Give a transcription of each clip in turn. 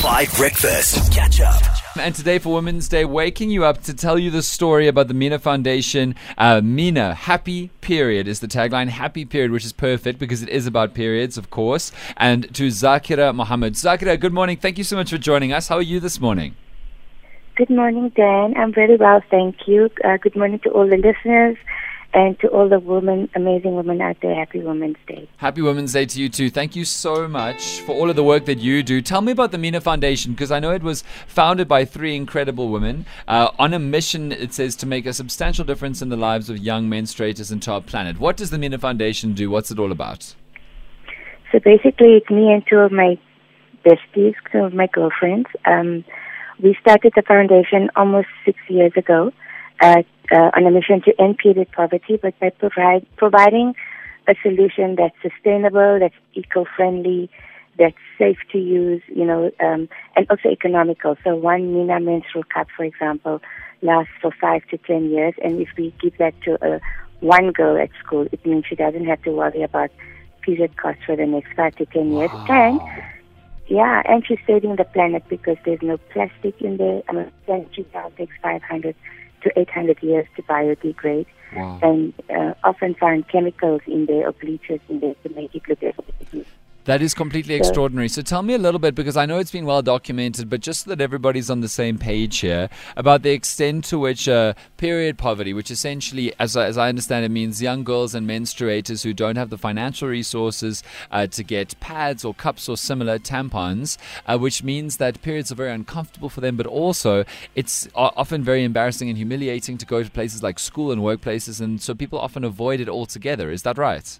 5 Breakfast. Catch up. And today for Women's Day, waking you up to tell you the story about the Mina Foundation. Uh, Mina, happy period is the tagline. Happy period, which is perfect because it is about periods, of course. And to Zaakira Mahomed. Zaakira, good morning. Thank you so much for joining us. How are you this morning? Good morning, Dan. I'm very well, thank you. Uh, good morning to all the listeners and to all the women, amazing women out there. Happy Women's Day. Happy Women's Day to you too. Thank you so much for all of the work that you do. Tell me about the Mina Foundation because I know it was founded by three incredible women uh, on a mission. It says to make a substantial difference in the lives of young menstruators and to our planet. What does the Mina Foundation do? What's it all about? So basically, it's me and two of my besties, two of my girlfriends. Um, we started the foundation almost six years ago uh, uh, on a mission to end period poverty, but by provide, providing a solution that's sustainable, that's eco-friendly, that's safe to use, you know, um, and also economical. So one Mina menstrual cup, for example, lasts for five to ten years, and if we give that to a one girl at school, it means she doesn't have to worry about period costs for the next five to ten years. Wow. And yeah, and she's saving the planet because there's no plastic in there. I mean, plastic takes 500 to 800 years to biodegrade, Wow. and uh, often find chemicals in there or bleachers in there to make it look aesthetic. That is completely extraordinary. So tell me a little bit, because I know it's been well documented, but just so that everybody's on the same page here, about the extent to which uh, period poverty, which essentially, as, I- as I understand it, means young girls and menstruators who don't have the financial resources uh, to get pads or cups or similar tampons, uh, which means that periods are very uncomfortable for them, but also it's often very embarrassing and humiliating to go to places like school and workplaces, and so people often avoid it altogether. Is that right?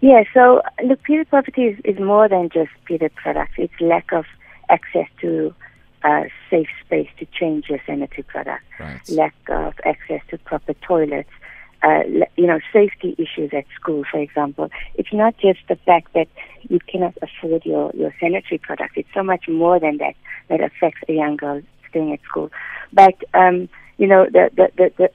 Yeah, so look, period poverty is, is more than just period products. It's lack of access to uh, safe space to change your sanitary products, Right. lack of access to proper toilets, uh, you know, safety issues at school, for example. It's not just the fact that you cannot afford your, your sanitary products. It's so much more than that that affects a young girl staying at school. But, um, you know, the, the, the, the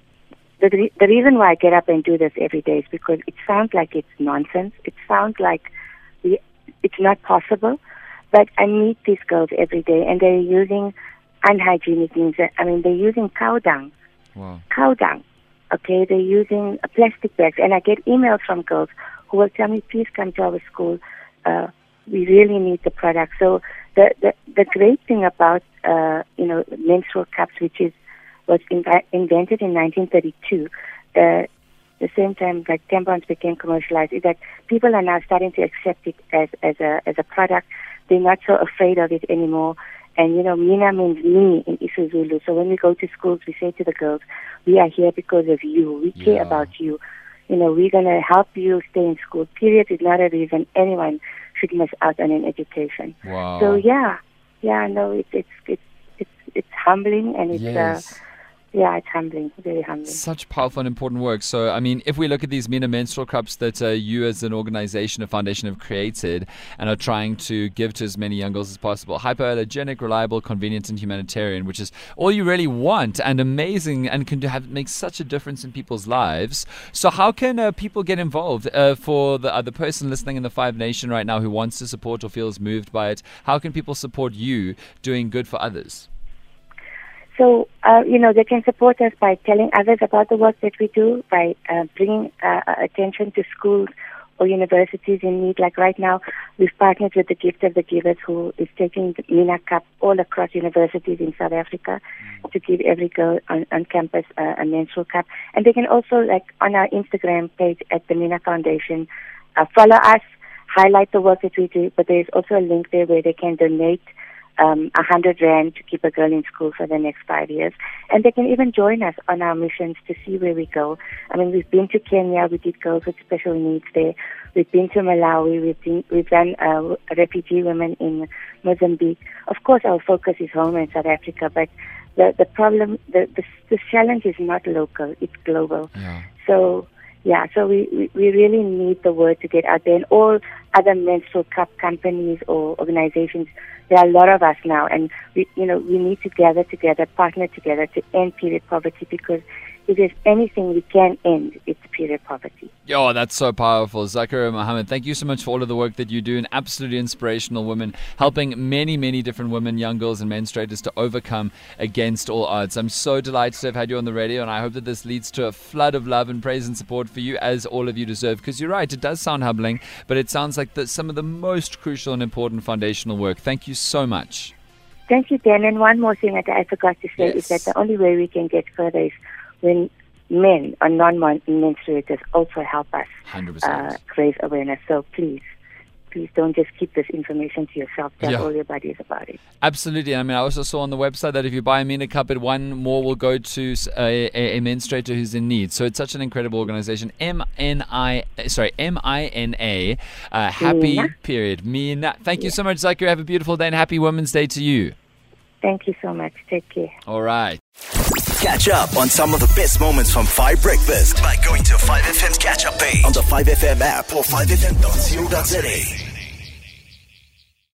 the, re- the reason why I get up and do this every day is because it sounds like it's nonsense. It sounds like we, it's not possible. But I meet these girls every day, and they're using unhygienic means. I mean, they're using cow dung, Wow. cow dung. Okay, they're using uh, plastic bags, and I get emails from girls who will tell me, "Please come to our school. Uh, we really need the product." So the the, the great thing about uh, you know menstrual cups, which is was invi- invented in 1932, the the same time that tampons became commercialized, is that people are now starting to accept it as as a as a product. They're not so afraid of it anymore. And you know, Mina means me in isiZulu. So when we go to schools, we say to the girls, "We are here because of you. We care Yeah. about you. You know, we're gonna help you stay in school. Period is not a reason anyone should miss out on an education. Wow. So yeah, yeah, no, it's it's it's it's it's humbling and it's yes. uh, yeah, it's humbling, very humbling. Such powerful and important work. So, I mean, if we look at these Mina menstrual cups that uh, you as an organization, a foundation, have created and are trying to give to as many young girls as possible, hypoallergenic, reliable, convenient, and humanitarian, which is all you really want and amazing and can have make such a difference in people's lives. So, how can uh, people get involved? Uh, for the uh, the person listening in the Five Nation right now who wants to support or feels moved by it, how can people support you doing good for others? So, uh, you know, they can support us by telling others about the work that we do, by uh, bringing uh, attention to schools or universities in need. Like right now, we've partnered with the Gift of the Givers, who is taking the Mina Cup all across universities in South Africa to give every girl on, on campus uh, a menstrual cup. And they can also, like, on our Instagram page at the Mina Foundation, uh, follow us, highlight the work that we do, but there's also a link there where they can donate um, a hundred rand to keep a girl in school for the next five years, and they can even join us on our missions to see where we go. I mean, we've been to Kenya, we did girls with special needs there. We've been to Malawi, we've been, we've done uh, refugee women in Mozambique. Of course, our focus is home in South Africa, but the the problem, the the, the challenge is not local; it's global. Yeah. So yeah, so we, we, we really need the word to get out there. And all other menstrual cup companies or organizations, there are a lot of us now, and we, you know, we need to gather together, partner together to end period poverty because if there's anything we can end, it's period poverty. Oh, that's so powerful. Zakaria Mahomed, thank you so much for all of the work that you do. An absolutely inspirational woman, helping many, many different women, young girls, and menstruators to overcome against all odds. I'm so delighted to have had you on the radio, and I hope that this leads to a flood of love and praise and support for you, as all of you deserve. Because you're right, it does sound humbling, but it sounds like the, some of the most crucial and important foundational work. Thank you so much. Thank you, Dan. And one more thing that I forgot to say Yes. is that the only way we can get further is when men or non-menstruators also help us 100%. uh, raise awareness. So please, please don't just keep this information to yourself. Tell Yeah. all your buddies about it. Absolutely. I mean, I also saw on the website that if you buy a Mina Cup, it one more will go to a menstruator who's in need. So it's such an incredible organization. M N I, sorry, M I N A, uh, happy Mina. period. Mina. Thank you so much, Zakir. Have a beautiful day and happy Women's Day to you. Thank you so much. Take care. All right. Catch up on some of the best moments from 5 Breakfast by going to 5FM's catch up page on the 5FM app or 5FM.co.za.